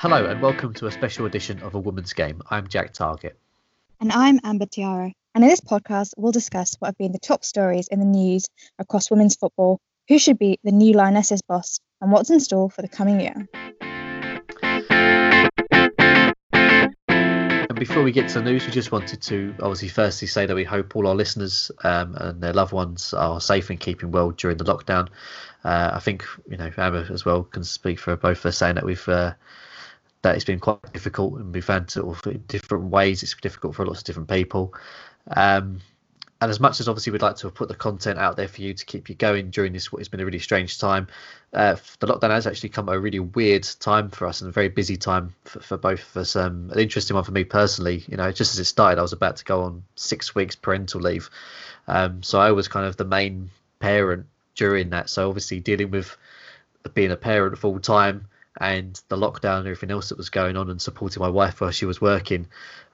Hello and welcome to a special edition of A Woman's Game. I'm Jack Target. And I'm Amber Tiara. And in this podcast, we'll discuss what have been the top stories in the news across women's football, who should be the new Lionesses boss, and what's in store for the coming year. And before we get to the news, we just wanted to obviously firstly say that we hope all our listeners um, and their loved ones are safe and keeping well during the lockdown. Uh, I think you know Amber as well can speak for both of us saying that we've uh, that it's been quite difficult and we've found sort of different ways it's difficult for lots of different people. Um, and as much as obviously we'd like to put the content out there for you to keep you going during this what has been a really strange time, uh, the lockdown has actually come a really weird time for us and a very busy time for, for both of us. Um, an interesting one for me personally. You know, just as it started, I was about to go on six weeks parental leave, um, so I was kind of the main parent during that. So obviously dealing with being a parent full time and the lockdown and everything else that was going on and supporting my wife while she was working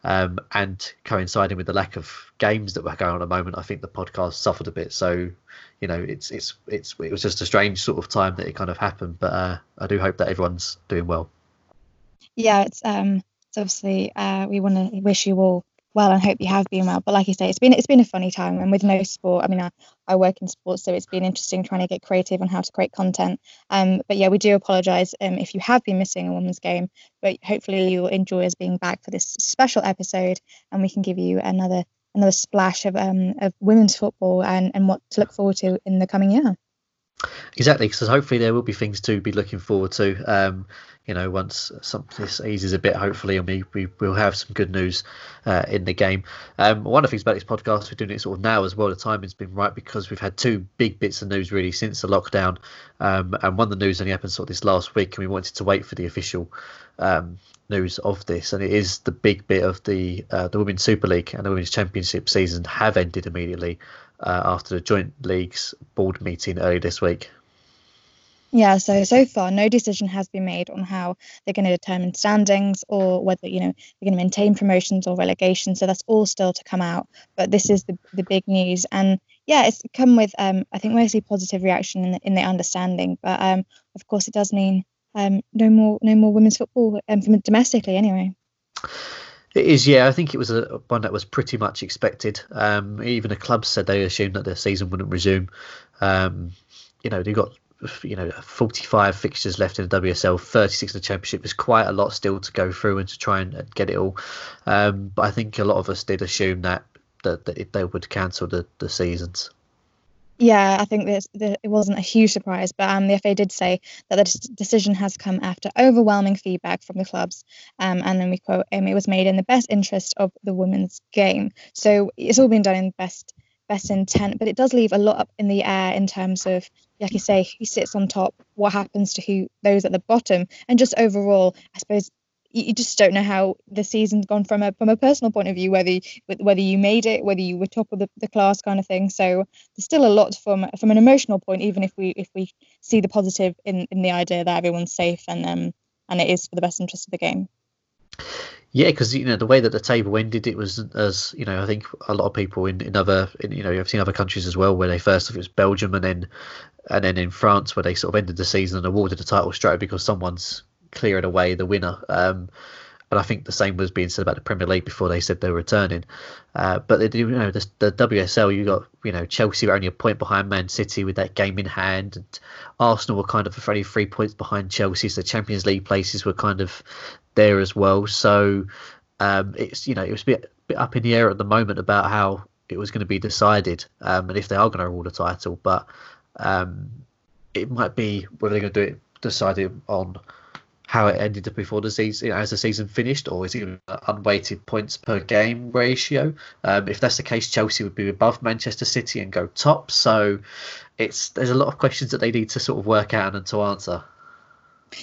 um, and coinciding with the lack of games that were going on at the moment i think the podcast suffered a bit. So you know it's it's it's it was just a strange sort of time that it kind of happened but uh, i do hope that everyone's doing well. Yeah it's um it's obviously uh, we want to wish you all well and hope you have been well. But like you say, it's been it's been a funny time, and with no sport, I mean, I, I work in sports, so it's been interesting trying to get creative on how to create content. Um, but yeah, we do apologise um, if you have been missing a women's game, but hopefully you'll enjoy us being back for this special episode, and we can give you another another splash of um of women's football and and what to look forward to in the coming year. Exactly, because hopefully there will be things to be looking forward to. Um, you know, once some this eases a bit, hopefully, and we, we will have some good news uh, in the game. Um, one of the things about this podcast, we're doing it sort of now as well. The timing's been right because we've had two big bits of news really since the lockdown, um, and one of the news only happened sort of this last week, and we wanted to wait for the official um, news of this, and it is the big bit of the uh, the Women's Super League and the Women's Championship season have ended immediately uh, after the joint leagues board meeting early this week. Yeah, so so far no decision has been made on how they're going to determine standings or whether you know they're going to maintain promotions or relegation. So that's all still to come out. But this is the, the big news, and yeah, it's come with um, I think mostly positive reaction in the, in the understanding. But um, of course, it does mean um, no more no more women's football um, domestically anyway. It is, yeah. I think it was a one that was pretty much expected. Um, even the clubs said they assumed that the season wouldn't resume. Um, you know, they've got you know 45 fixtures left in the WSL, 36 in the Championship. There's quite a lot still to go through and to try and, get it all. Um, but I think a lot of us did assume that that, that they would cancel the the seasons. Yeah, I think this, it wasn't a huge surprise, but um, the FA did say that the decision has come after overwhelming feedback from the clubs, um, and then we quote, um, "It was made in the best interest of the women's game." So it's all been done in best best intent, but it does leave a lot up in the air in terms of, like you say, who sits on top, what happens to who those at the bottom, and just overall, I suppose you just don't know how the season's gone from a from a personal point of view whether whether you made it whether you were top of the, the class kind of thing so there's still a lot from from an emotional point even if we if we see the positive in in the idea that everyone's safe and um and it is for the best interest of the game yeah, because you know the way that the table ended, it was as you know. I think a lot of people in, in other, in, you know, I've seen other countries as well where they first, it was Belgium, and then and then in France where they sort of ended the season and awarded the title straight because someone's clearing away the winner. Um, and I think the same was being said about the Premier League before they said they were returning. Uh, but they, you know, the, the, WSL, you got you know Chelsea were only a point behind Man City with that game in hand, and Arsenal were kind of only three points behind Chelsea. So the Champions League places were kind of there as well. So um, it's you know it was a bit, bit up in the air at the moment about how it was going to be decided um, and if they are going to award a title. But um, it might be whether they're going to do it decided on how it ended up before the season, as the season finished, or is it unweighted points per game ratio? Um, if that's the case, Chelsea would be above Manchester City and go top. So it's there's a lot of questions that they need to sort of work out and to answer.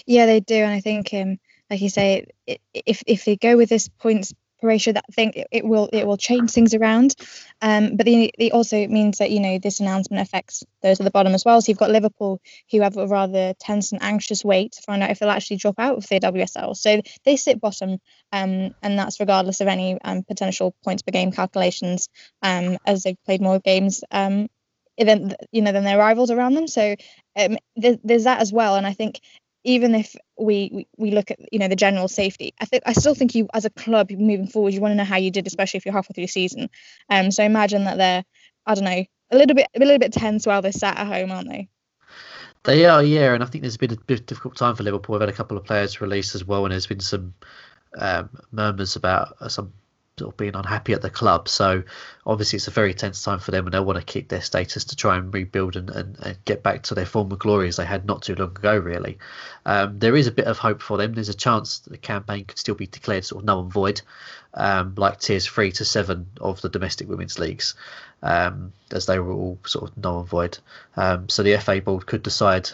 Yeah, they do, and I think, um, like you say, if if they go with this points that I think it, it, will it will change things around. Um, but the, it also means that you know this announcement affects those at the bottom as well. So you've got Liverpool who have a rather tense and anxious wait to find out if they'll actually drop out of the WSL. So they sit bottom, um, and that's regardless of any um, potential points per game calculations um, as they've played more games. Um, then you know than their rivals around them. So um, th- there's that as well, and I think even if we, we we look at you know the general safety, I think I still think you as a club moving forward, you want to know how you did, especially if you're halfway through the season. Um, so imagine that they're I don't know a little bit a little bit tense while they're sat at home, aren't they? They are, yeah, and I think there's been a bit difficult time for Liverpool. We've had a couple of players released as well, and there's been some um, murmurs about uh, some sort of being unhappy at the club. So obviously it's a very tense time for them, and they want to keep their status to try and rebuild and, and, and get back to their former glory as they had not too long ago. Really, um, there is a bit of hope for them. There's a chance the campaign could still be declared sort of null and void, um, like tiers three to seven of the domestic women's leagues um, as they were all sort of null and void. Um, so the FA board could decide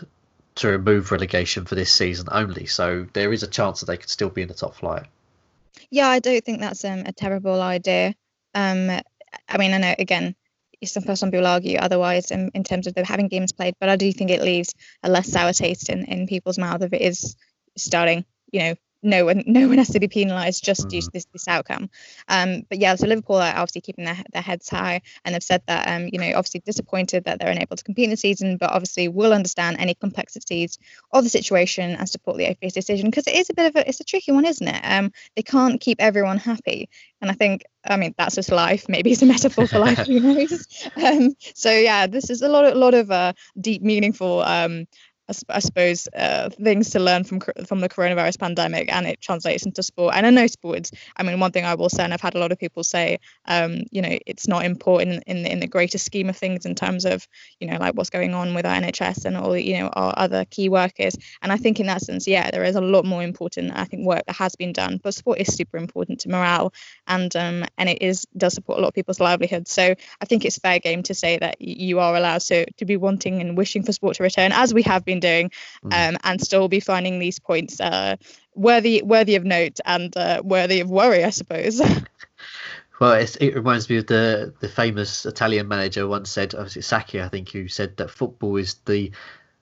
to remove relegation for this season only. So there is a chance that they could still be in the top flight. Yeah, I don't think that's um, a terrible idea. Um, I mean, I know again, some some people argue otherwise in, in terms of them having games played, but I do think it leaves a less sour taste in, in people's mouth if it is starting, you know, no one no one has to be penalised just mm. due to mm-hmm. this this outcome. Um, but yeah, so Liverpool are obviously keeping their, their heads high, and they've said that um, you know obviously disappointed that they're unable to compete in the season, but obviously will understand any complexities of the situation and support the FA's decision because it is a bit of a it's a tricky one, isn't it? Um, they can't keep everyone happy, and I think I mean that's just life. Maybe it's a metaphor for life, who knows? Um, so yeah, this is a lot of lot of uh, deep, meaningful um, I, suppose uh, things to learn from from the coronavirus pandemic, and it translates into sport. And I know sports. I mean, one thing I will say, and I've had a lot of people say, um, you know, it's not important in the, in the greater scheme of things in terms of, you know, like what's going on with our NHS and all, you know, our other key workers. And I think in that sense, yeah, there is a lot more important, I think, work that has been done. But sport is super important to morale, and um, and it is does support a lot of people's livelihoods. So I think it's fair game to say that you are allowed to to be wanting and wishing for sport to return, as we have been doing, mm. um, and still be finding these points uh, worthy worthy of note and uh, worthy of worry, I suppose. Well, it reminds me of the the famous Italian manager once said, obviously Sacchi, I think, who said that football is the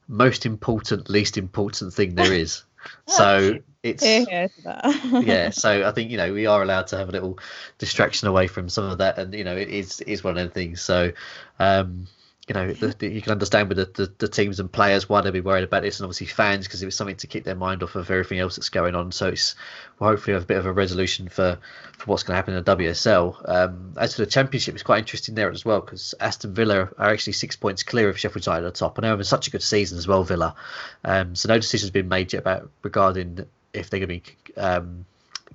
most important, least important thing there is. so it's yeah. So I think you know we are allowed to have a little distraction away from some of that, and you know it is is one of the things. So um, you know, the, the, you can understand with the, the, teams and players why they'd be worried about this, and obviously fans because it was something to keep their mind off of everything else that's going on. So it's hopefully have a bit of a resolution for, for what's going to happen in the WSL. Um, as for the Championship, it's quite interesting there as well because Aston Villa are actually six points clear of Sheffield United at the top, and they're having such a good season as well, Villa. Um, so no decision's been made yet about regarding if they're going to be um,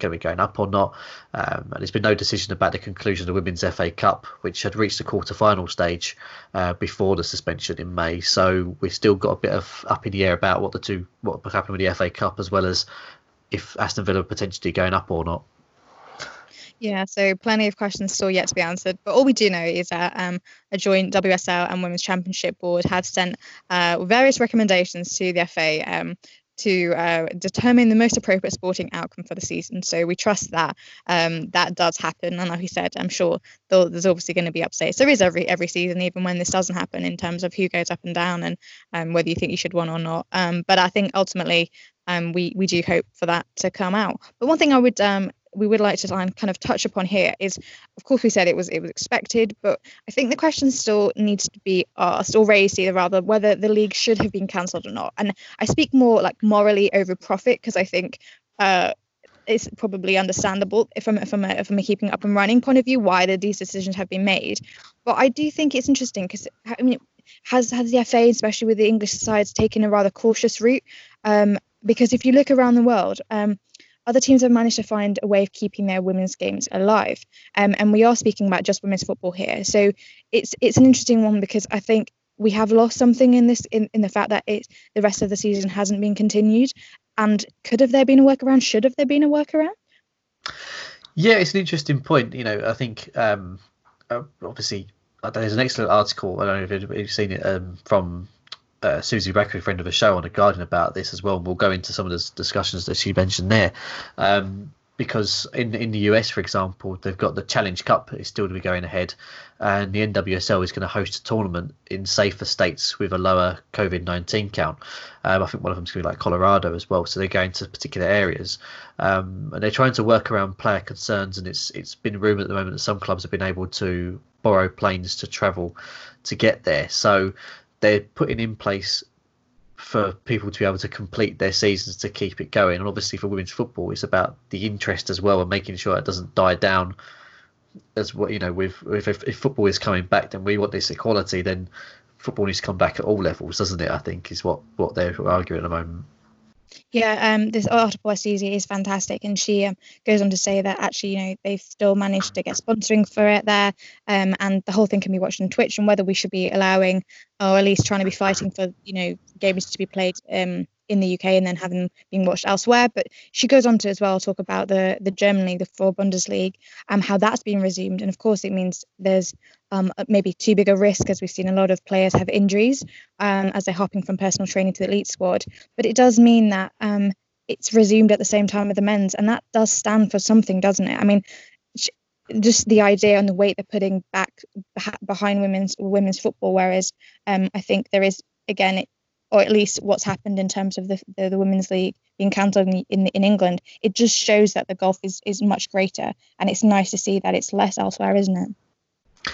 going to be going up or not. Um, and there's been no decision about the conclusion of the Women's FA Cup, which had reached the quarter-final stage uh, before the suspension in May. So we've still got a bit of up in the air about what the two what will happen with the FA Cup, as well as if Aston Villa potentially going up or not. Yeah, so plenty of questions still yet to be answered. But all we do know is that um, a joint WSL and Women's Championship board have sent uh, various recommendations to the FA um, to uh, determine the most appropriate sporting outcome for the season. So we trust that um, that does happen. And like we said, I'm sure there's obviously going to be updates. There is every every season, even when this doesn't happen, in terms of who goes up and down and um, whether you think you should win or not. Um, but I think ultimately, um, we we do hope for that to come out. But one thing I would um, we would like to kind of touch upon here is, of course, we said it was it was expected, but I think the question still needs to be asked or raised either rather whether the league should have been cancelled or not. And I speak more like morally over profit because I think uh, it's probably understandable if from from a, from a keeping up and running point of view why the, these decisions have been made. But I do think it's interesting because I mean, has has the FA, especially with the English sides, taken a rather cautious route? Um, because if you look around the world. Um, other teams have managed to find a way of keeping their women's games alive. Um, and we are speaking about just women's football here. So it's it's an interesting one because I think we have lost something in this in, in the fact that it the rest of the season hasn't been continued. And could have there been a workaround? Should have there been a workaround? Yeah, it's an interesting point. You know, I think um, uh, obviously there's an excellent article. I don't know if you've seen it um, from uh, Susie Bracker, friend of the show, on the Guardian about this as well. And we'll go into some of the discussions that she mentioned there. Um, because in in the US, for example, they've got the Challenge Cup is still to be going ahead, and the NWSL is going to host a tournament in safer states with a lower COVID nineteen count. Um, I think one of them is going to be like Colorado as well. So they're going to particular areas, um, and they're trying to work around player concerns. And it's it's been rumored at the moment that some clubs have been able to borrow planes to travel to get there. So they're putting in place for people to be able to complete their seasons to keep it going. And obviously for women's football, it's about the interest as well and making sure it doesn't die down. As what you know, with if, if football is coming back, then we want this equality. Then football needs to come back at all levels, doesn't it? I think is what what they're arguing at the moment. Yeah, um, this article by Susie is fantastic, and she um, goes on to say that actually, you know, they've still managed to get sponsoring for it there, um, and the whole thing can be watched on Twitch, and whether we should be allowing, or at least trying to be fighting for, you know, games to be played um, in the UK and then having being watched elsewhere. But she goes on to as well talk about the the German league, the Frauen-Bundesliga, um, how that's been resumed, and of course it means there's um, maybe too big a risk as we've seen a lot of players have injuries um, as they're hopping from personal training to the elite squad. But it does mean that um, it's resumed at the same time with the men's, and that does stand for something, doesn't it? I mean, just the idea and the weight they're putting back behind women's women's football, whereas um, I think there is again, it, or at least what's happened in terms of the the, the women's league being cancelled in, in in England, it just shows that the gulf is is much greater, and it's nice to see that it's less elsewhere, isn't it?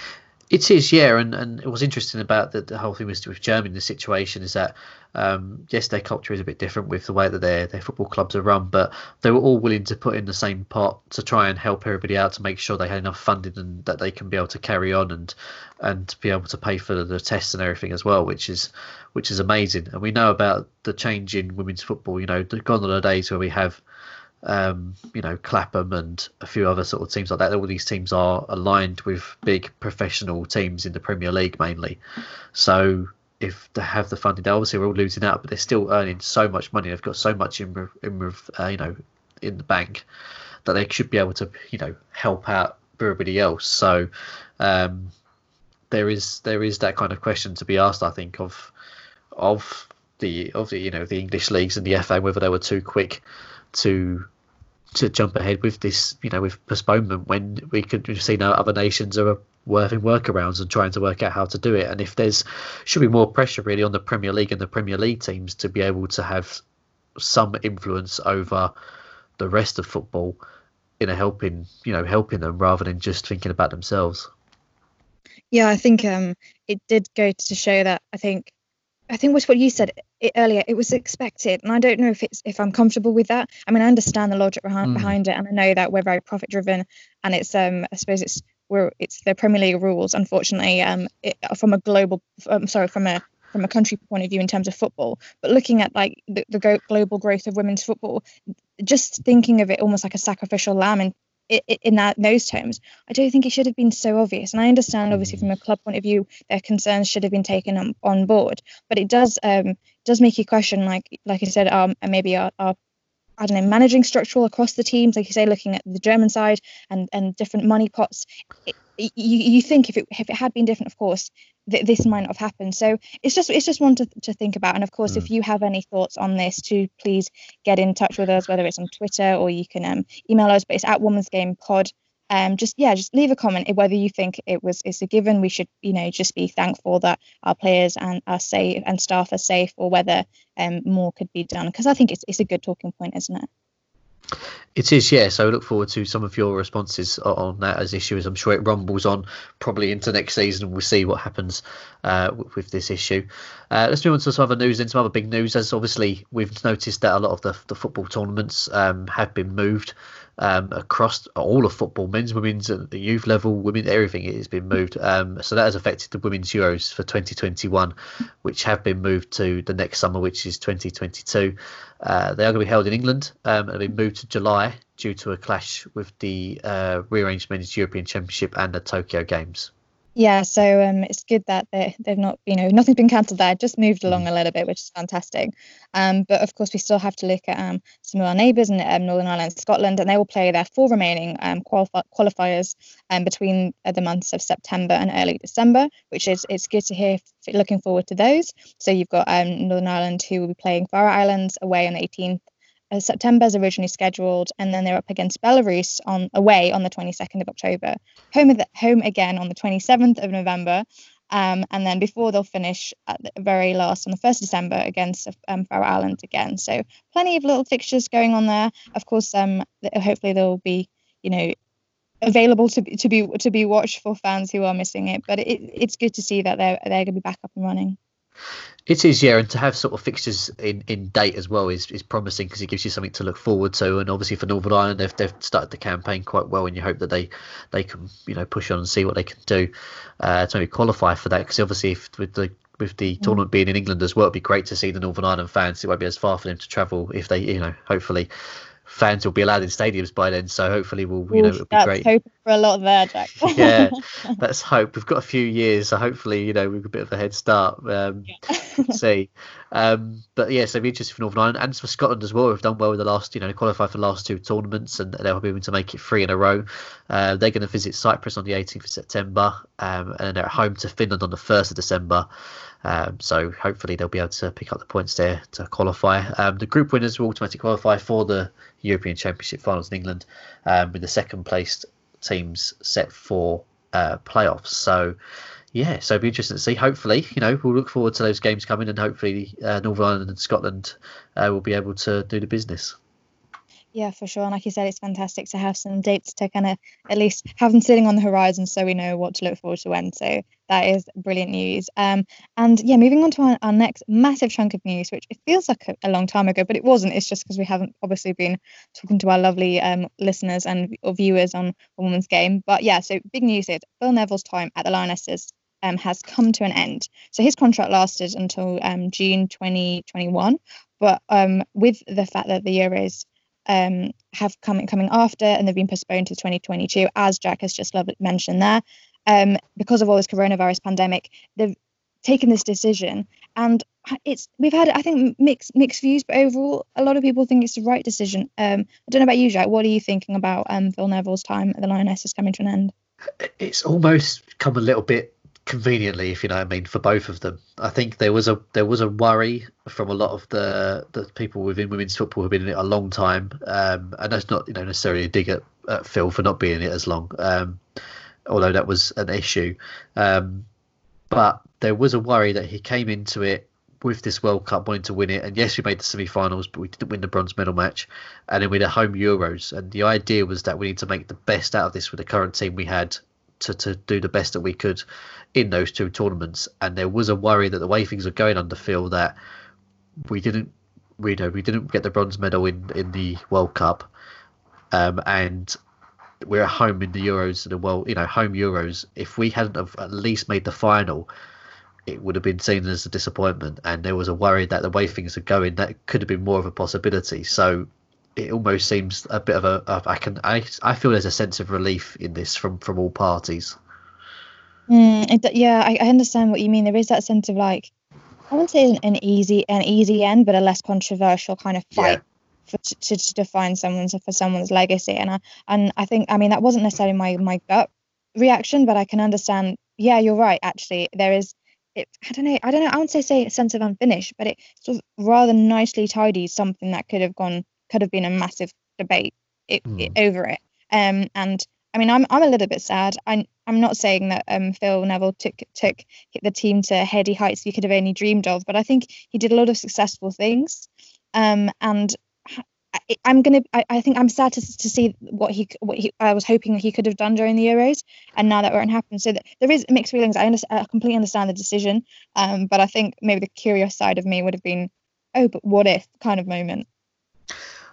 It is, yeah, and, and it was interesting about the, the whole thing with, with Germany. The situation is that um, yes, their culture is a bit different with the way that their their football clubs are run, but they were all willing to put in the same pot to try and help everybody out to make sure they had enough funding and that they can be able to carry on and and be able to pay for the tests and everything as well, which is which is amazing. And we know about the change in women's football. You know, gone are the days where we have um, you know, Clapham and a few other sort of teams like that. All these teams are aligned with big professional teams in the Premier League mainly. So if they have the funding, they obviously are all losing out, but they're still earning so much money. They've got so much in, in uh, you know, in the bank that they should be able to, you know, help out everybody else. So um, there is there is that kind of question to be asked. I think of of the of the you know the English leagues and the FA whether they were too quick to to jump ahead with this, you know, with postponement when we could see now other nations are working workarounds and trying to work out how to do it. And if there's should be more pressure really on the Premier League and the Premier League teams to be able to have some influence over the rest of football in a helping, you know, helping them rather than just thinking about themselves. Yeah, I think um, it did go to show that I think I think what you said earlier. It was expected, and I don't know if it's if I'm comfortable with that. I mean, I understand the logic behind, mm. behind it, and I know that we're very profit driven, and it's um I suppose it's we're it's the Premier League rules, unfortunately, um it, from a global, um, sorry, from a from a country point of view in terms of football. But looking at like the, the global growth of women's football, just thinking of it almost like a sacrificial lamb in in that those terms, I don't think it should have been so obvious. And I understand, obviously, from a club point of view, their concerns should have been taken on, on board. But it does um, does make you question, like like I said, um, maybe our, our I don't know, managing structural across the teams, like you say, looking at the German side and and different money pots. It, you you think if it if it had been different, of course, th- this might not have happened. So it's just it's just one to, to think about. And of course, mm. if you have any thoughts on this, to please get in touch with us, whether it's on Twitter or you can um, email us. But it's at Women's Game Pod. Um, just yeah, just leave a comment whether you think it was it's a given. We should you know just be thankful that our players and our safe and staff are safe, or whether um, more could be done. Because I think it's it's a good talking point, isn't it? It is, yeah. So I look forward to some of your responses on that as issue, as I'm sure it rumbles on probably into next season, we'll see what happens uh, with this issue. Uh, let's move on to some other news and some other big news. As obviously we've noticed that a lot of the, the football tournaments um, have been moved um, across all of football, men's, women's, at the youth level, women, everything has been moved. Um, so that has affected the women's Euros for 2021, which have been moved to the next summer, which is 2022. Uh, they are going to be held in England um, and been moved to July due to a clash with the uh, rearranged men's European Championship and the Tokyo Games. Yeah, so um, it's good that they they've not, you know, nothing's been cancelled there, just moved along mm. a little bit, which is fantastic. Um, but of course, we still have to look at um, some of our neighbours in um, Northern Ireland, Scotland, and they will play their four remaining um, quali- qualifiers um, between uh, the months of September and early December, which is it's good to hear. Looking forward to those. So you've got um, Northern Ireland who will be playing Faroe Islands away on the 18th uh, September is originally scheduled, and then they're up against Belarus on away on the 22nd of October, home the, home again on the 27th of November, um, and then before they'll finish at the very last on the 1st December against um, Faroe Islands again. So plenty of little fixtures going on there. Of course, um, hopefully they'll be, you know, available to be, to be to be watched for fans who are missing it. But it, it's good to see that they're they're going to be back up and running. It is, yeah, and to have sort of fixtures in, in date as well is, is promising because it gives you something to look forward to. And obviously for Northern Ireland, they've, they've started the campaign quite well, and you hope that they they can you know push on and see what they can do uh, to maybe qualify for that. Because obviously, if, with the with the mm. tournament being in England as well, it'd be great to see the Northern Ireland fans. It won't be as far for them to travel if they, you know, hopefully fans will be allowed in stadiums by then. So hopefully we'll, you know, it'll be great. Hoping for a lot there, Jack. yeah, let's hope. We've got a few years, so hopefully, you know, we've got a bit of a head start. Um, yeah. see, um, but yeah, so it'll be interesting for Northern Ireland and for Scotland as well. We've done well with the last, you know, qualified for the last two tournaments, and they'll be able to make it three in a row. Uh, they're going to visit Cyprus on the 18th of September, um, and they're at home to Finland on the 1st of December. Um, so hopefully they'll be able to pick up the points there to qualify. Um, the group winners will automatically qualify for the European Championship finals in England, um, with the second placed teams set for uh, playoffs. So yeah, so it'll be interesting to see. Hopefully, you know, we'll look forward to those games coming, and hopefully uh, Northern Ireland and Scotland uh, will be able to do the business. Yeah, for sure. And like you said, it's fantastic to have some dates to kind of at least have them sitting on the horizon so we know what to look forward to when. So that is brilliant news. Um, and yeah, moving on to our, our next massive chunk of news, which it feels like a, a long time ago, but it wasn't. It's just because we haven't obviously been talking to our lovely um, listeners and or viewers on a woman's Game. But yeah, so big news is Phil Neville's time at the Lionesses um, has come to an end. So his contract lasted until um, June 2021. But um, with the fact that the Euros um, have come coming after and they've been postponed to 2022, as Jack has just mentioned there. Um, because of all this coronavirus pandemic, they've taken this decision, and it's we've had I think mixed mixed views, but overall, a lot of people think it's the right decision. Um, I don't know about you, Jack. What are you thinking about um, Phil Neville's time at the Lionesses coming to an end? It's almost come a little bit conveniently, if you know what I mean, for both of them. I think there was a there was a worry from a lot of the the people within women's football who've been in it a long time, um, and that's not you know necessarily a dig at, at Phil for not being in it as long, um, although that was an issue. Um, but there was a worry that he came into it with this World Cup wanting to win it, and yes, we made the semi-finals, but we didn't win the bronze medal match, and then we had home Euros, and the idea was that we need to make the best out of this with the current team we had to to do the best that we could in those two tournaments. And there was a worry that the way things are going under Phil that we didn't we know we didn't get the bronze medal in in the World Cup, um, and we're at home in the Euros and the world you know home Euros. If we hadn't have at least made the final. It would have been seen as a disappointment, and there was a worry that the way things are going, that could have been more of a possibility. So it almost seems a bit of a. I can I I feel there's a sense of relief in this from from all parties. Mm, yeah, I, I understand what you mean. There is that sense of like, I wouldn't say an, an easy an easy end, but a less controversial kind of fight. Yeah. For, to, to define someone's for someone's legacy and I and I think I mean that wasn't necessarily my my gut reaction but I can understand yeah you're right actually there is it, I don't know I don't know I wouldn't say say a sense of unfinished but it sort of rather nicely tidies something that could have gone could have been a massive debate it, mm. it, over it um and I mean, I'm I'm a little bit sad. I'm I'm not saying that um, Phil Neville took took the team to heady heights we could have only dreamed of, but I think he did a lot of successful things. Um, and I, am gonna. I, I, think I'm sad to, to see what he what he I was hoping he could have done during the Euros, and now that won't happen. So that there is mixed feelings. I, understand, I completely understand the decision, um, but I think maybe the curious side of me would have been, oh, but what if kind of moment.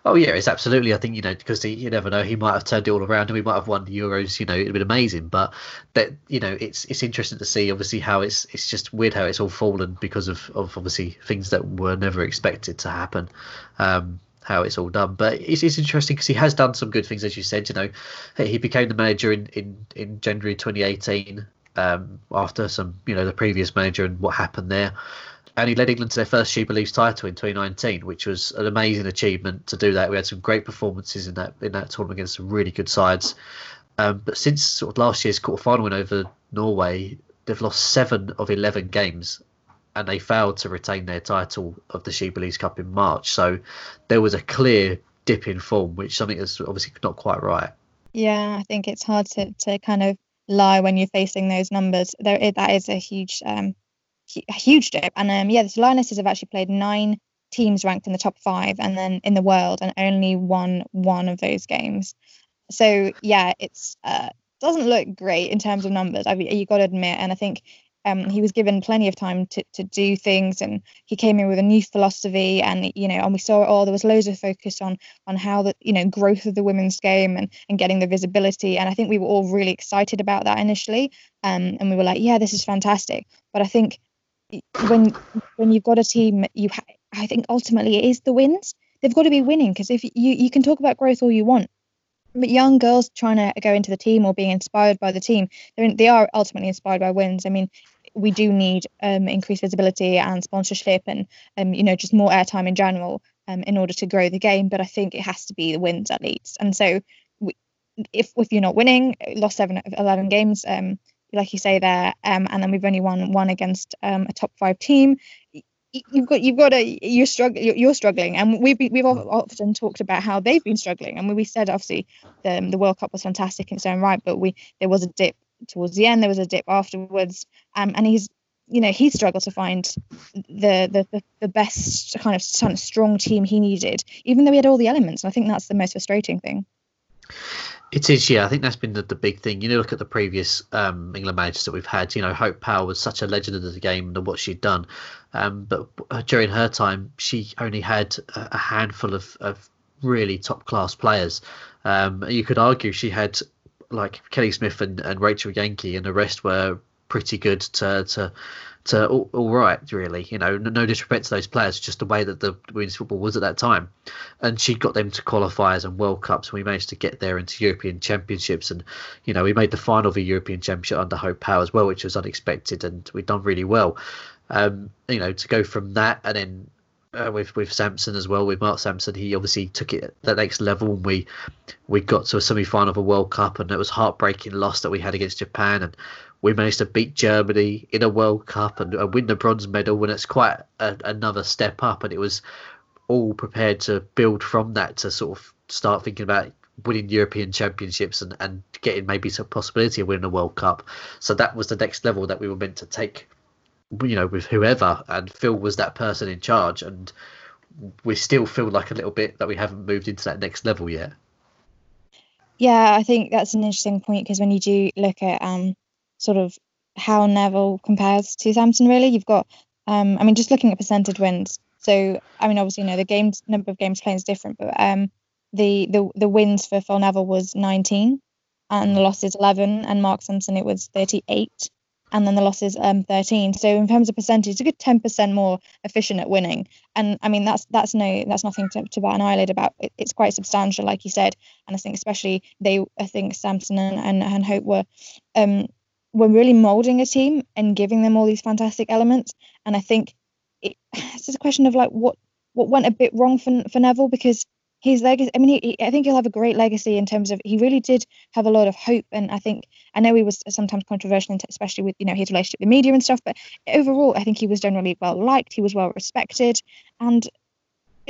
Oh yeah, it's absolutely. I think you know because he, you never know. He might have turned it all around, and we might have won the Euros. You know, it'd been amazing. But that you know, it's it's interesting to see. Obviously, how it's it's just weird how it's all fallen because of of obviously things that were never expected to happen. Um, how it's all done, but it's, it's interesting because he has done some good things, as you said. You know, he became the manager in in in January 2018 um, after some you know the previous manager and what happened there and he led England to their first She Believes title in 2019, which was an amazing achievement to do that. We had some great performances in that in that tournament against some really good sides. Um, but since sort of last year's quarter final win over Norway, they've lost seven of 11 games, and they failed to retain their title of the She Believes Cup in March. So there was a clear dip in form, which something that's obviously not quite right. Yeah, I think it's hard to to kind of lie when you're facing those numbers. There, that is a huge um, a huge dip. And um, yeah, the Lionesses have actually played nine teams ranked in the top five, and then in the world, and only won one of those games. So yeah, it's uh, doesn't look great in terms of numbers. I you got to admit, and I think um, he was given plenty of time to, to do things and he came in with a new philosophy and you know and we saw all there was loads of focus on on how the you know growth of the women's game and and getting the visibility and i think we were all really excited about that initially um, and we were like yeah this is fantastic but i think when when you've got a team you ha- i think ultimately it is the wins they've got to be winning because if you you can talk about growth all you want but young girls trying to go into the team or being inspired by the team, they are ultimately inspired by wins. I mean, we do need um, increased visibility and sponsorship and um, you know just more airtime in general um, in order to grow the game but i think it has to be the wins at least and so we, if if you're not winning lost seven of 11 games um, like you say there um, and then we've only won one against um, a top five team. You've got you've got a you're struggling you're struggling. And we've been, we've often talked about how they've been struggling. And we said obviously the the world cup was fantastic in its own right but we there was a dip towards the end there was a dip afterwards. Um, and he's you know he struggled to find the, the the, the best kind of strong team he needed even though he had all the elements. And i think that's the most frustrating thing it is, yeah. I think that's been the, the big thing. You know, look at the previous um, England managers that we've had. You know, Hope Powell was such a legend of the game and what she'd done. Um, but uh, during her time, she only had a, handful of, of really top class players. Um, you could argue she had like Kelly Smith and, and Rachel Yankey, and the rest were pretty good to to to all, all right, really. You know, no, disrespect to those players, just the way that the women's football was at that time. And she got them to qualifiers and World Cups. And we managed to get there into European Championships, and you know, we made the final of the European Championship under Hope Powell as well, which was unexpected, and we've done really well. Um, you know, to go from that and then uh, with with Sampson as well, with Mark Sampson, he obviously took it that next level, and we we got to a semi final of a World Cup, and it was heartbreaking loss that we had against Japan, and we managed to beat Germany in a World Cup and, and win the bronze medal, and it's quite a, another step up, and it was all prepared to build from that to sort of start thinking about winning European championships and, and getting maybe some possibility of winning a World Cup. So that was the next level that we were meant to take you know, with whoever, and Phil was that person in charge, and we still feel like a little bit that we haven't moved into that next level yet. Yeah, I think that's an interesting point because when you do look at um, sort of how Neville compares to Sampson, really, you've got, um, I mean, just looking at percentage wins. So, I mean, obviously, you know, the games number of games played is different, but um, the the the wins for Phil Neville was 19, and the losses 11, and Mark Sampson it was 38 and then the losses um 13 so in terms of percentage it's a good 10% more efficient at winning. And i mean that's that's no that's nothing to, to bat an eyelid about. It, it's quite substantial like you said and i think especially they i think sampson and, and, and hope were um were really molding a team and giving them all these fantastic elements. And i think it, it's just a question of like what what went a bit wrong for, for neville because his legacy i mean he, i think he'll have a great legacy in terms of he really did have a lot of hope. And i think i know he was sometimes controversial especially with you know his relationship with the media and stuff but overall i think he was generally well liked he was well respected. And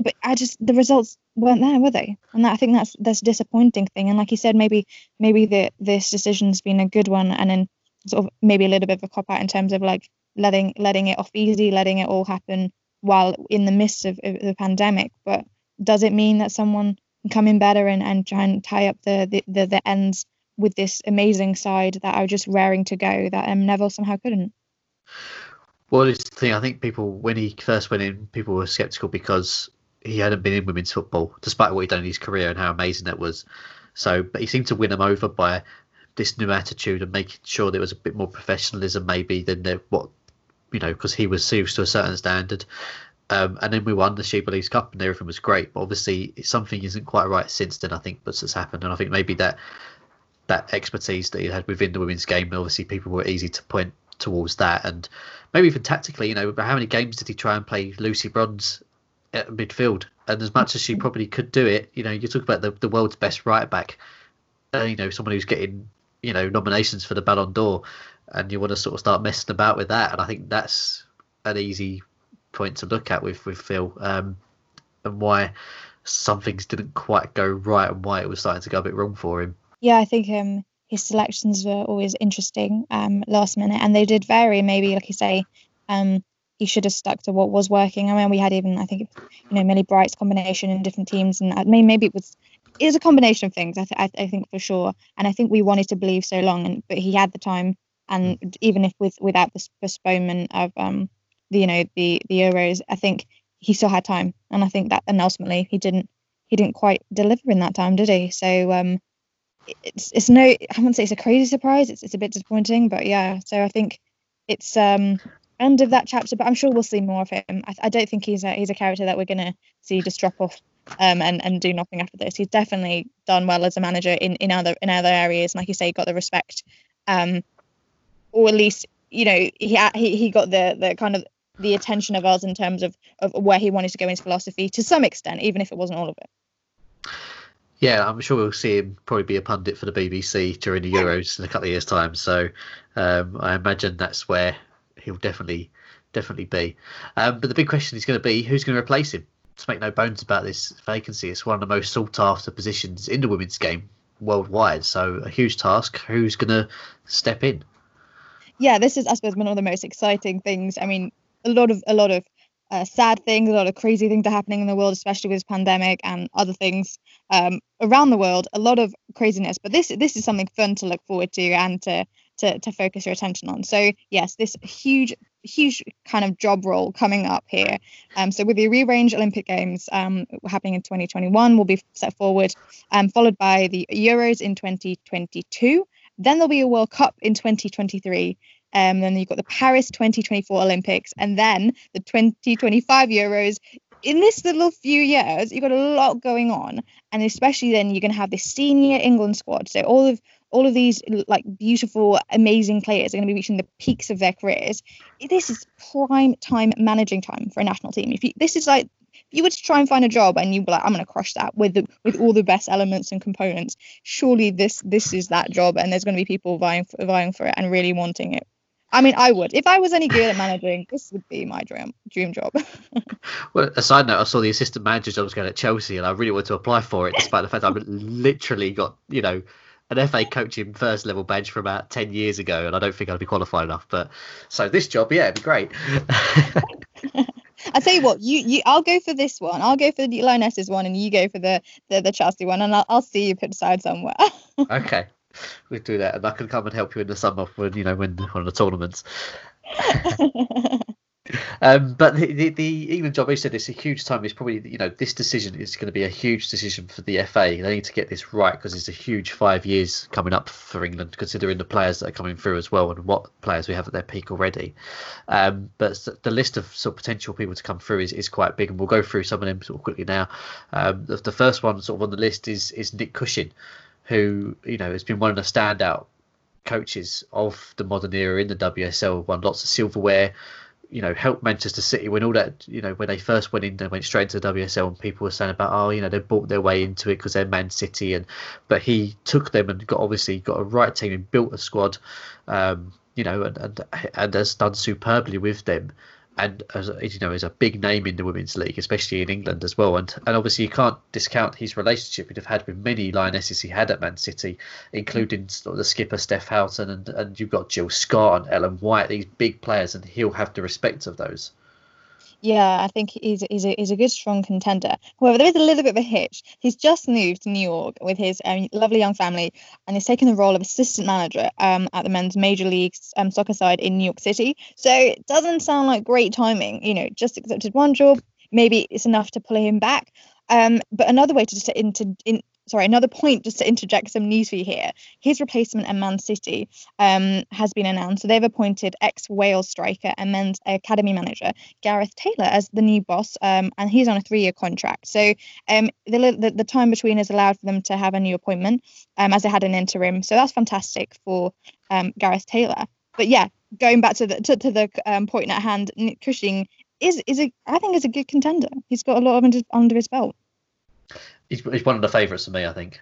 but i just the results weren't there were they? And that, i think that's that's a disappointing thing. And like you said maybe maybe the this decision's been a good one and then sort of maybe a little bit of a cop out in terms of like letting letting it off easy letting it all happen while in the midst of, of the pandemic but does it mean that someone can come in better and, and try and tie up the, the, the, the ends with this amazing side that I was just raring to go that um, Neville somehow couldn't? Well, it's the thing. I think people, when he first went in, people were skeptical because he hadn't been in women's football, despite what he'd done in his career and how amazing that was. So, but he seemed to win them over by this new attitude and making sure there was a bit more professionalism, maybe than there, what you know, because he was used to a certain standard. Um, and then we won the She Believes Cup and everything was great. But obviously, something isn't quite right since then, I think, but has happened. And I think maybe that that expertise that he had within the women's game, obviously, people were easy to point towards that. And maybe even tactically, you know, how many games did he try and play Lucy Bronze at midfield? And as much as she probably could do it, you know, you talk about the, the world's best right back, uh, you know, someone who's getting, you know, nominations for the Ballon d'Or, and you want to sort of start messing about with that. And I think that's an easy point to look at with with Phil um, and why some things didn't quite go right and why it was starting to go a bit wrong for him. Yeah, I think um, his selections were always interesting um, last minute, and they did vary. Maybe, like you say, um, he should have stuck to what was working. I mean, we had even I think you know Millie Bright's combination in different teams, and I mean maybe it was it was a combination of things. I, th- I, I think for sure, and I think we wanted to believe so long, and but he had the time and mm. even if with without this postponement of um, the you know the the Euros, I think he still had time, and I think that and ultimately he didn't he didn't quite deliver in that time, did he? So um, it's it's no I wouldn't say it's a crazy surprise. It's it's a bit disappointing, but yeah. So I think it's um end of that chapter, but I'm sure we'll see more of him. I, I don't think he's a he's a character that we're gonna see just drop off um and and do nothing after this. He's definitely done well as a manager in in other in other areas, and like you say, got the respect, um, or at least you know he he he got the the kind of the attention of us in terms of of where he wanted to go in his philosophy to some extent, even if it wasn't all of it. Yeah, I'm sure we'll see him probably be a pundit for the BBC during the Euros in a couple of years' time. So um, I imagine that's where he'll definitely definitely be. Um, but the big question is going to be who's going to replace him. To make no bones about this vacancy, it's one of the most sought after positions in the women's game worldwide. So a huge task. Who's going to step in? Yeah, this is I suppose one of the most exciting things. I mean, a lot of a lot of uh, sad things, a lot of crazy things are happening in the world, especially with this pandemic and other things um, around the world. A lot of craziness, but this this is something fun to look forward to and to to, to focus your attention on. So yes, this huge huge kind of job role coming up here. Um, so with the rearranged Olympic Games um, happening in 2021, will be set forward, um, followed by the Euros in 2022. Then there'll be a World Cup in 2023. Um, then you've got the Paris 2024 Olympics, and then the 2025 Euros. In this little few years, you've got a lot going on, and especially then you're going to have this senior England squad. So all of all of these like beautiful, amazing players are going to be reaching the peaks of their careers. This is prime time managing time for a national team. If you, this is like if you were to try and find a job and you were like, I'm going to crush that with the, with all the best elements and components, surely this this is that job, and there's going to be people vying for, vying for it and really wanting it. I mean, I would. If I was any good at managing, this would be my dream dream job. well, a side note, I saw the assistant manager job was going at Chelsea, and I really wanted to apply for it, despite the fact I've literally got you know an FA coaching first level bench from about 10 years ago, and I don't think I'd be qualified enough. But so this job, yeah, it'd be great. I tell you what, you you I'll go for this one. I'll go for the Lionesses one, and you go for the the, the Chelsea one, and I'll, I'll see you put aside somewhere. okay, we'll do that, and I can come and help you in the summer when you know when one of the tournaments. Um, but the, the, the England job, he said, it's a huge time. It's probably, you know, this decision is going to be a huge decision for the FA. They need to get this right because it's a huge five years coming up for England, considering the players that are coming through as well and what players we have at their peak already. Um, but the list of sort of potential people to come through is, is quite big, and we'll go through some of them sort of quickly now. Um, the, the first one sort of on the list is is Nick Cushing, who you know has been one of the standout coaches of the modern era in the WSL. Won lots of silverware you know, helped Manchester City when all that, you know, when they first went in, they went straight into the WSL, and people were saying about, oh, you know, they bought their way into it because they're Man City, and but he took them and got obviously got a right team and built a squad, um, you know, and and and has done superbly with them and as you know, is a big name in the women's league, especially in England as well. And and obviously you can't discount his relationship he'd have had with many lionesses he had at Man City, including mm. the skipper Steph Houghton, and and you've got Jill Scott and Ellen White, these big players, and he'll have the respect of those. Yeah, I think he's he's a, he's a good strong contender. However, there is a little bit of a hitch. He's just moved to New York with his um, lovely young family, and he's taken the role of assistant manager um, at the men's major league um, soccer side in New York City. So it doesn't sound like great timing. You know, just accepted one job, maybe it's enough to pull him back. Um, but another way to just into in, sorry, another point just to interject some news for you here. His replacement at Man City um, has been announced. So they've appointed ex Wales striker and men's academy manager Gareth Taylor as the new boss, um, and he's on a three year contract. So um, the, the, the time between has allowed for them to have a new appointment um, as they had an interim. So that's fantastic for um, Gareth Taylor. But yeah, going back to the to, to the um, point at hand, Nick Cushing is is a I think is a good contender. He's got a lot of under, under his belt he's, he's one of the favourites for me, I think.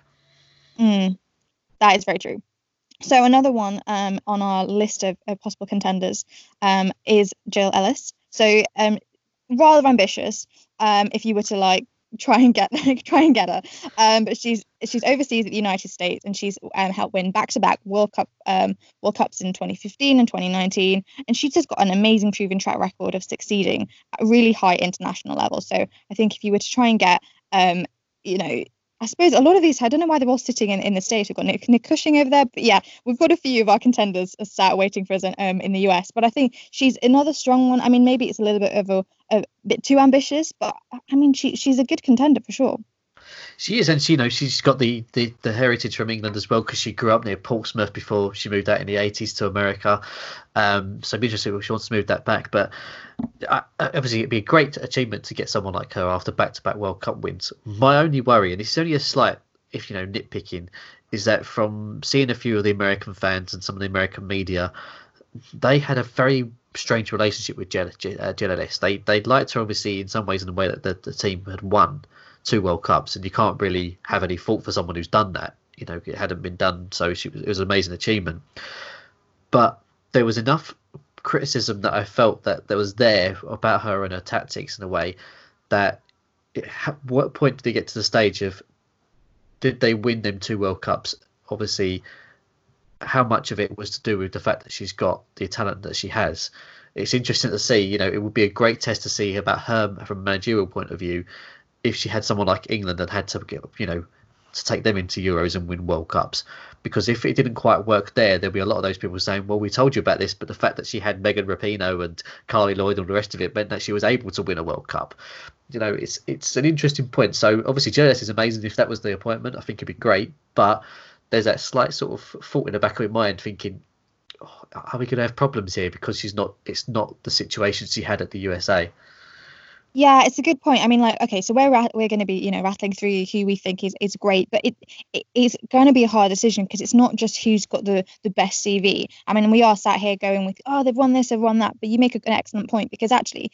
Mm, that is very true. So another one um, on our list of, of possible contenders um, is Jill Ellis. So um, rather ambitious. Um, if you were to like try and get try and get her, um, but she's she's overseas at the United States and she's um, helped win back to back World Cup World Cups in 2015 and 2019, and she's just got an amazing proven track record of succeeding at really high international level. So I think if you were to try and get um, you know, I suppose a lot of these, I don't know why they're all sitting in, in the States. We've got Nick, Nick Cushing over there. But yeah, we've got a few of our contenders sat waiting for us in, um, in the US. But I think she's another strong one. I mean, maybe it's a little bit of a, a bit too ambitious, but I mean, she, she's a good contender for sure. She is, and she, you know, she's got the, the, the heritage from England as well because she grew up near Portsmouth before she moved out in the 80s to America. Um, so be interesting if she wants to move that back. But uh, obviously, it'd be a great achievement to get someone like her after back to back World Cup wins. My only worry, and it's only a slight, if you know, nitpicking, is that from seeing a few of the American fans and some of the American media, they had a very strange relationship with Gel- uh, They they liked her obviously in some ways in the way that the, the team had won two World Cups, and you can't really have any fault for someone who's done that. You know, it hadn't been done, so she, was, it was an amazing achievement. But there was enough criticism that I felt that there was there about her and her tactics in a way that it, what point did they get to the stage of did they win them two World Cups? Obviously, how much of it was to do with the fact that she's got the talent that she has. It's interesting to see. You know, it would be a great test to see about her from a managerial point of view if she had someone like England and had to get, you know, to take them into Euros and win World Cups. Because if it didn't quite work there, there'd be a lot of those people saying, "Well, we told you about this," but the fact that she had Megan Rapinoe and Carli Lloyd and the rest of it meant that she was able to win a World Cup. You know, it's it's an interesting point. So obviously, JS is amazing. If that was the appointment, I think it'd be great. But there's that slight sort of thought in the back of my mind, thinking, oh, "Are we going to have problems here?" Because she's not. It's not the situation she had at the USA. Yeah, it's a good point. I mean, like, okay, so we're we're going to be, you know, rattling through who we think is, is great, but it, it is going to be a hard decision because it's not just who's got the the best CV. I mean, we are sat here going with, oh, they've won this, they've won that, but you make an excellent point because actually,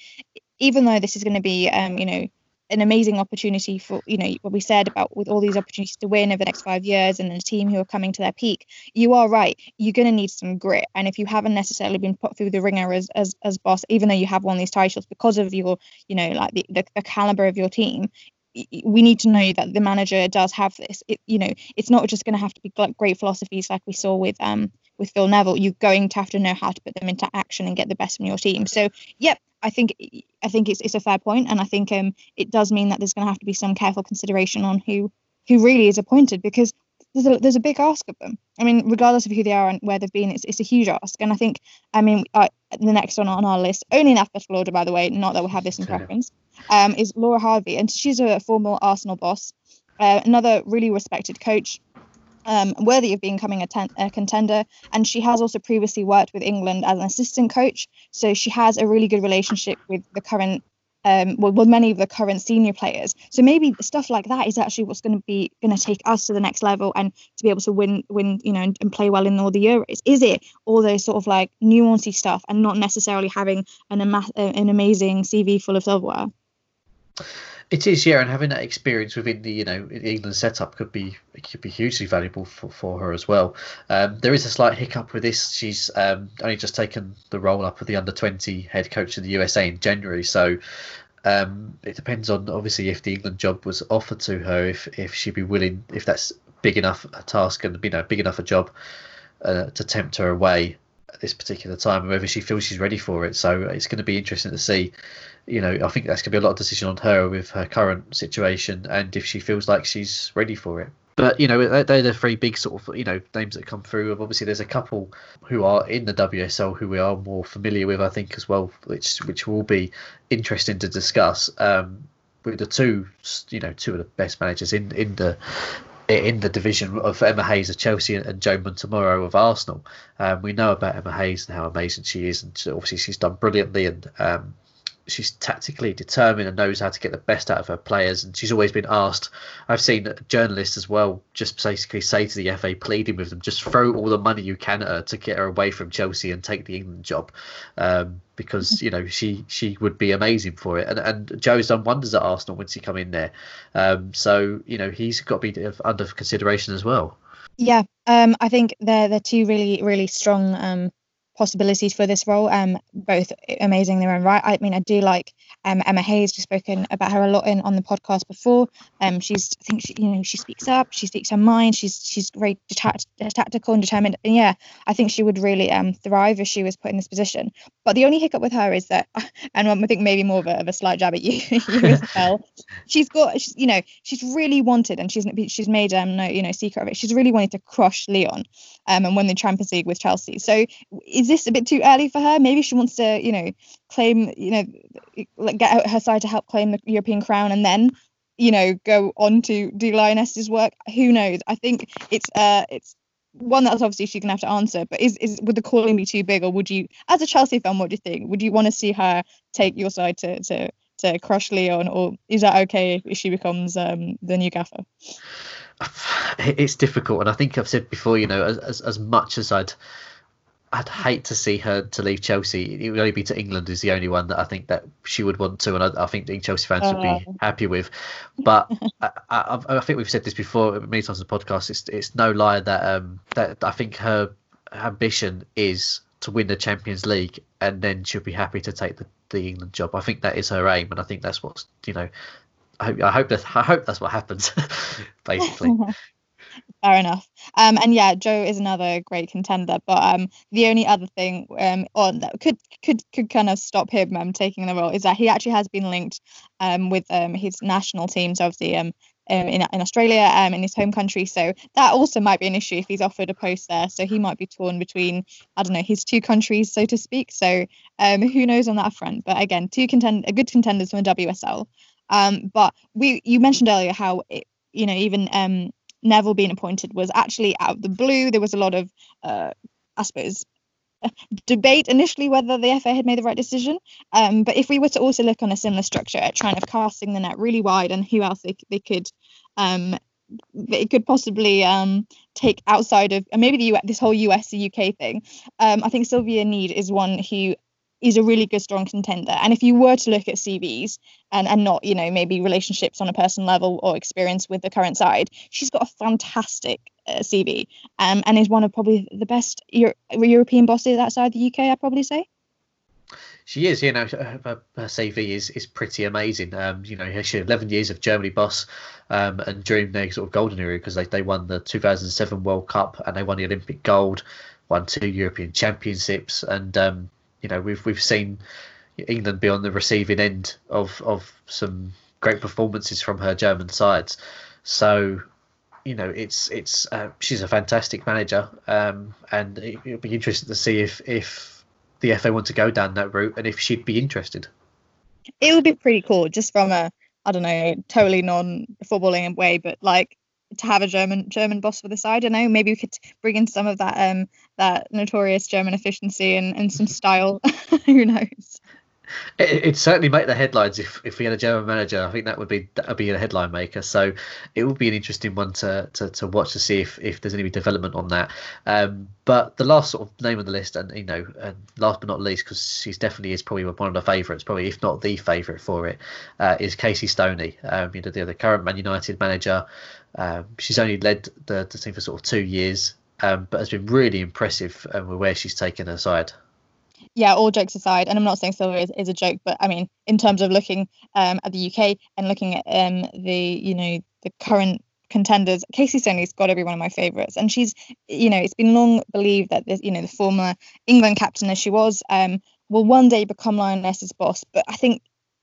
even though this is going to be, um, you know, an amazing opportunity for you know what we said about with all these opportunities to win over the next five years and a team who are coming to their peak you are right. You're going to need some grit. And if you haven't necessarily been put through the ringer as as, as boss even though you have won these titles because of your you know like the, the, the caliber of your team we need to know that the manager does have this. It, you know it's not just going to have to be great philosophies like we saw with um with Phil Neville you're going to have to know how to put them into action and get the best from your team so yep I think I think it's it's a fair point, and I think um it does mean that there's going to have to be some careful consideration on who who really is appointed because there's a there's a big ask of them. I mean, regardless of who they are and where they've been, it's it's a huge ask. And I think I mean uh, the next one on our list, only in alphabetical order, by the way, not that we have this in preference, um, is Laura Harvey, and she's a former Arsenal boss, uh, another really respected coach um, worthy of becoming a, ten- a, contender. And she has also previously worked with England as an assistant coach, so she has a really good relationship with the current. Um, well, with many of the current senior players, so maybe stuff like that is actually what's going to be going to take us to the next level, and to be able to win, win, you know, and, and play well in all the Euros. Is it all those sort of like nuancy stuff, and not necessarily having an an amazing CV full of silverware? It is, yeah, and having that experience within the you know England setup could be could be hugely valuable for, for her as well. Um, there is a slight hiccup with this. She's um, only just taken the role up of the under twenty head coach of the USA in January, so um, it depends on obviously if the England job was offered to her, if if she'd be willing, if that's big enough a task and you know big enough a job uh, to tempt her away at this particular time, and whether she feels she's ready for it. So it's going to be interesting to see you know, I think that's going to be a lot of decision on her with her current situation and if she feels like she's ready for it. But you know, they're the three big sort of you know names that come through. Obviously, there's a couple who are in the WSL who we are more familiar with, I think, as well, which which will be interesting to discuss. Um, with the two, you know, two of the best managers in in the in the division of Emma Hayes of Chelsea and Joe Montemurro of Arsenal. Um, we know about Emma Hayes and how amazing she is, and obviously she's done brilliantly. And um, she's tactically determined and knows how to get the best out of her players. And she's always been asked. I've seen journalists as well just basically say to the FA, pleading with them, just throw all the money you can at her to get her away from Chelsea and take the England job, um, because you know she she would be amazing for it. And and Joe's done wonders at Arsenal once he come in there. Um, so you know he's got to be under consideration as well. Yeah, um, I think they're they're two really really strong um, possibilities for this role. Um, both amazing in their own right. I mean, I do like um, Emma Hayes. We've spoken about her a lot in on the podcast before. Um, she's I think she, you know she speaks up. She speaks her mind. She's she's very detached, tactical and determined. And yeah, I think she would really um thrive if she was put in this position. But the only hiccup with her is that, and I think maybe more of a, of a slight jab at you, you as well. She's got she's, you know she's really wanted and she's she's made um no you know secret of it. She's really wanted to crush Lyon, um and win the Champions League with Chelsea. So is this a bit too early for her? Maybe she wants to, you know, claim, you know, like get her side to help claim the European crown and then, you know, go on to do Lioness's work. Who knows? I think it's uh it's one that's obviously she's gonna have to answer, but is is would the calling be too big or would you as a Chelsea fan, what do you think? Would you want to see her take your side to to to crush Lyon or is that okay if she becomes um the new gaffer? It's difficult, and I think I've said before, you know, as as, as much as I'd I'd hate to see her to leave Chelsea. It would only be to England is the only one that I think that she would want to, and I, I think the Chelsea fans would be happy with. But I, I, I, think we've said this before many times on the podcast. It's it's no lie that um that I think her ambition is to win the Champions League, and then she'll be happy to take the, the England job. I think that is her aim, and I think that's what's you know. I hope, I hope that I hope that's what happens, basically. Fair enough. Um, and yeah, Joe is another great contender. But um, the only other thing um, on that could could could kind of stop him um, taking the role is that he actually has been linked um with um his national teams, obviously um. um in, in Australia, um, in his home country, so that also might be an issue if he's offered a post there. So he might be torn between, I don't know, his two countries, so to speak. So um, who knows on that front? But again, two contend, a good contenders from the WSL. Um, but we, you mentioned earlier how it, you know, even um, Neville being appointed was actually out of the blue. There was a lot of, uh, I suppose, debate initially whether the FA had made the right decision. Um, but if we were to also look on a similar structure at trying of casting the net really wide and who else they, they could um, they could possibly um, take outside of maybe the US, this whole US UK thing. Um, I think Silvia Neid is one who is a really good strong contender and if you were to look at cvs and and not you know maybe relationships on a personal level or experience with the current side she's got a fantastic uh, cv um, and is one of probably the best Euro- european bosses outside the uk i'd probably say she is, you know, her, her CV is, is pretty amazing. Um, you know, she had 11 years of Germany boss, um, and during their sort of golden era, because they, they won the 2007 World Cup and they won the Olympic gold, won two European Championships, and um, you know we've we've seen England be on the receiving end of of some great performances from her German sides. So you know it's it's uh, she's a fantastic manager, um, and it, will be interesting to see if if the FA want to go down that route and if she'd be interested. It would be pretty cool, just from a I don't know, totally non footballing way, but like to have a German German boss for the side. I know maybe we could bring in some of that um that notorious German efficiency and, and some style. Who knows? It, would certainly make the headlines if, if we had a German manager. I think that would be that would be a headline maker. So it would be an interesting one to, to, to watch to see if, if there's any development on that. Um, but the last sort of name on the list, and you know, and last but not least, because she's definitely is probably one of the favourites, probably if not the favourite for it, uh, is Casey Stoney. Um, you know, the, the current Man United manager. Um, she's only led the, the team for sort of two years, um, but has been really impressive um, with where she's taken her side yeah, all jokes aside, and I'm not saying Silvia is, is a joke, but I mean, in terms of looking um, at the UK and looking at um, the, you know, the current contenders, Casey Stoney's got to be one of my favourites. And she's, you know, it's been long believed that this, you know, the former England captain as she was, um, will one day become Lioness's boss. But I think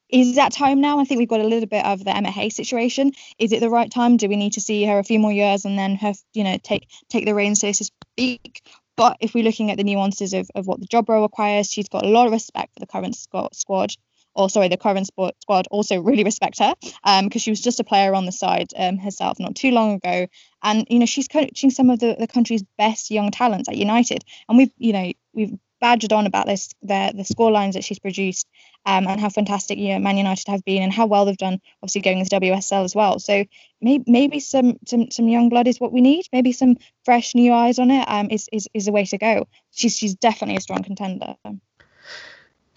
is that time now? I think we've got a little bit of the Emma Hay situation. Is it the right time? Do we need to see her a few more years and then have, you know, take take the reins, so to speak? But if we're looking at the nuances of, of what the job role requires, she's got a lot of respect for the current squad, or sorry, the current squad also really respect her because um, she was just a player on the side um, herself not too long ago. And, you know, she's coaching some of the, the country's best young talents at United. And we've, you know, we've badgered on about this the the score lines that she's produced um, and how fantastic you know, Man United have been and how well they've done obviously going into WSL as well so maybe maybe some some some young blood is what we need maybe some fresh new eyes on it um is is, is the way to go she's she's definitely a strong contender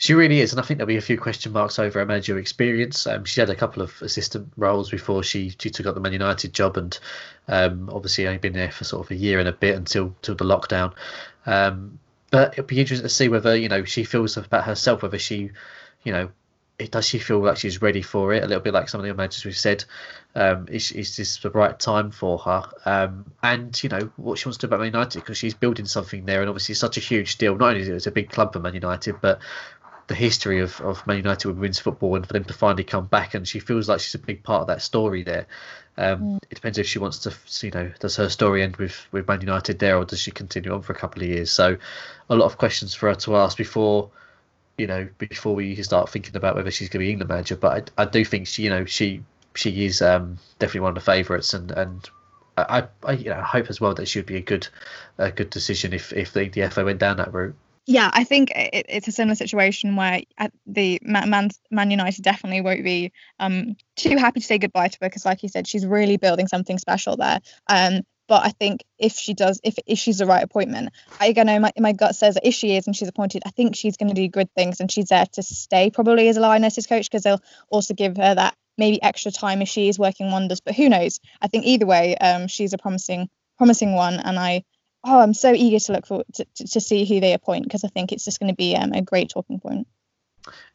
she really is, and I think there'll be a few question marks over her manager experience. Um, she had a couple of assistant roles before she, she took up the Man United job, and um, obviously only been there for sort of a year and a bit until until the lockdown. Um, but it'll be interesting to see whether you know she feels about herself, whether she, you know, it, does she feel like she's ready for it? A little bit like some of the managers we've said. Um, is, is this the right time for her? Um, and you know what she wants to do about Man United because she's building something there, and obviously it's such a huge deal. Not only is it a big club for Man United, but the history of, of Man United with women's football and for them to finally come back and she feels like she's a big part of that story there. Um, mm. It depends if she wants to, you know, does her story end with, with Man United there or does she continue on for a couple of years? So a lot of questions for her to ask before, you know, before we start thinking about whether she's going to be England manager. But I, I do think she, you know, she she is um, definitely one of the favourites and and I, I you know I hope as well that she would be a good a good decision if if the, the FA went down that route yeah, I think it, it's a similar situation where the Man, Man United definitely won't be um, too happy to say goodbye to her because, like you said, she's really building something special there. Um, but I think if she does, if if she's the right appointment, I you know my, my gut says that if she is and she's appointed, I think she's going to do good things and she's there to stay probably as a Lionesses coach because they'll also give her that maybe extra time if she is working wonders. But who knows? I think either way, um, she's a promising promising one, and I oh, I'm so eager to look forward to, to, to see who they appoint because I think it's just going to be um, a great talking point.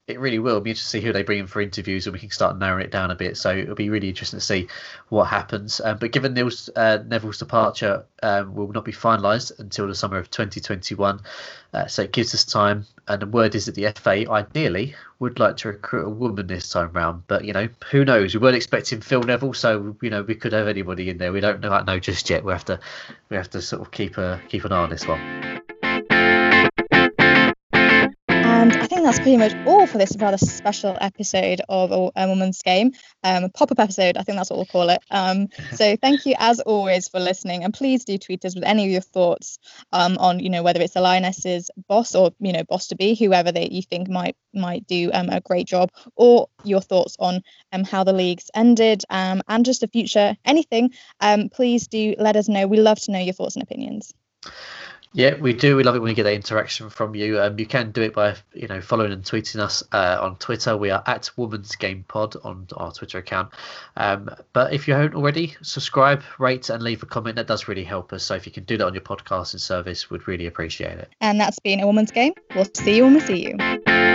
It really will be interesting to see who they bring in for interviews, and we can start narrowing it down a bit. So it'll be really interesting to see what happens. Um, but given Neil's, uh, Neville's departure um, will not be finalised until the summer of 2021, uh, so it gives us time. And the word is that the FA ideally would like to recruit a woman this time round, but you know who knows? We weren't expecting Phil Neville, so you know we could have anybody in there. We don't know, know just yet. We have to we have to sort of keep a keep an eye on this one. Think that's pretty much all for this rather special episode of A, Woman's Game, um, a pop up episode. I think that's what we'll call it. Um, so thank you as always for listening, and please do tweet us with any of your thoughts um, on, you know, whether it's the Lionesses boss or you know boss to be, whoever that you think might might do um, a great job, or your thoughts on um, how the leagues ended um, and just the future, anything. Um, please do let us know. We love to know your thoughts and opinions. Yeah, we do. We love it when we get that interaction from you. Um, you can do it by you know following and tweeting us uh, on Twitter. We are at Woman's Game Pod on our Twitter account. Um, but if you haven't already, subscribe, rate, and leave a comment. That does really help us. So if you can do that on your podcasting service, we'd really appreciate it. And that's been a Woman's Game. We'll see you when we see you.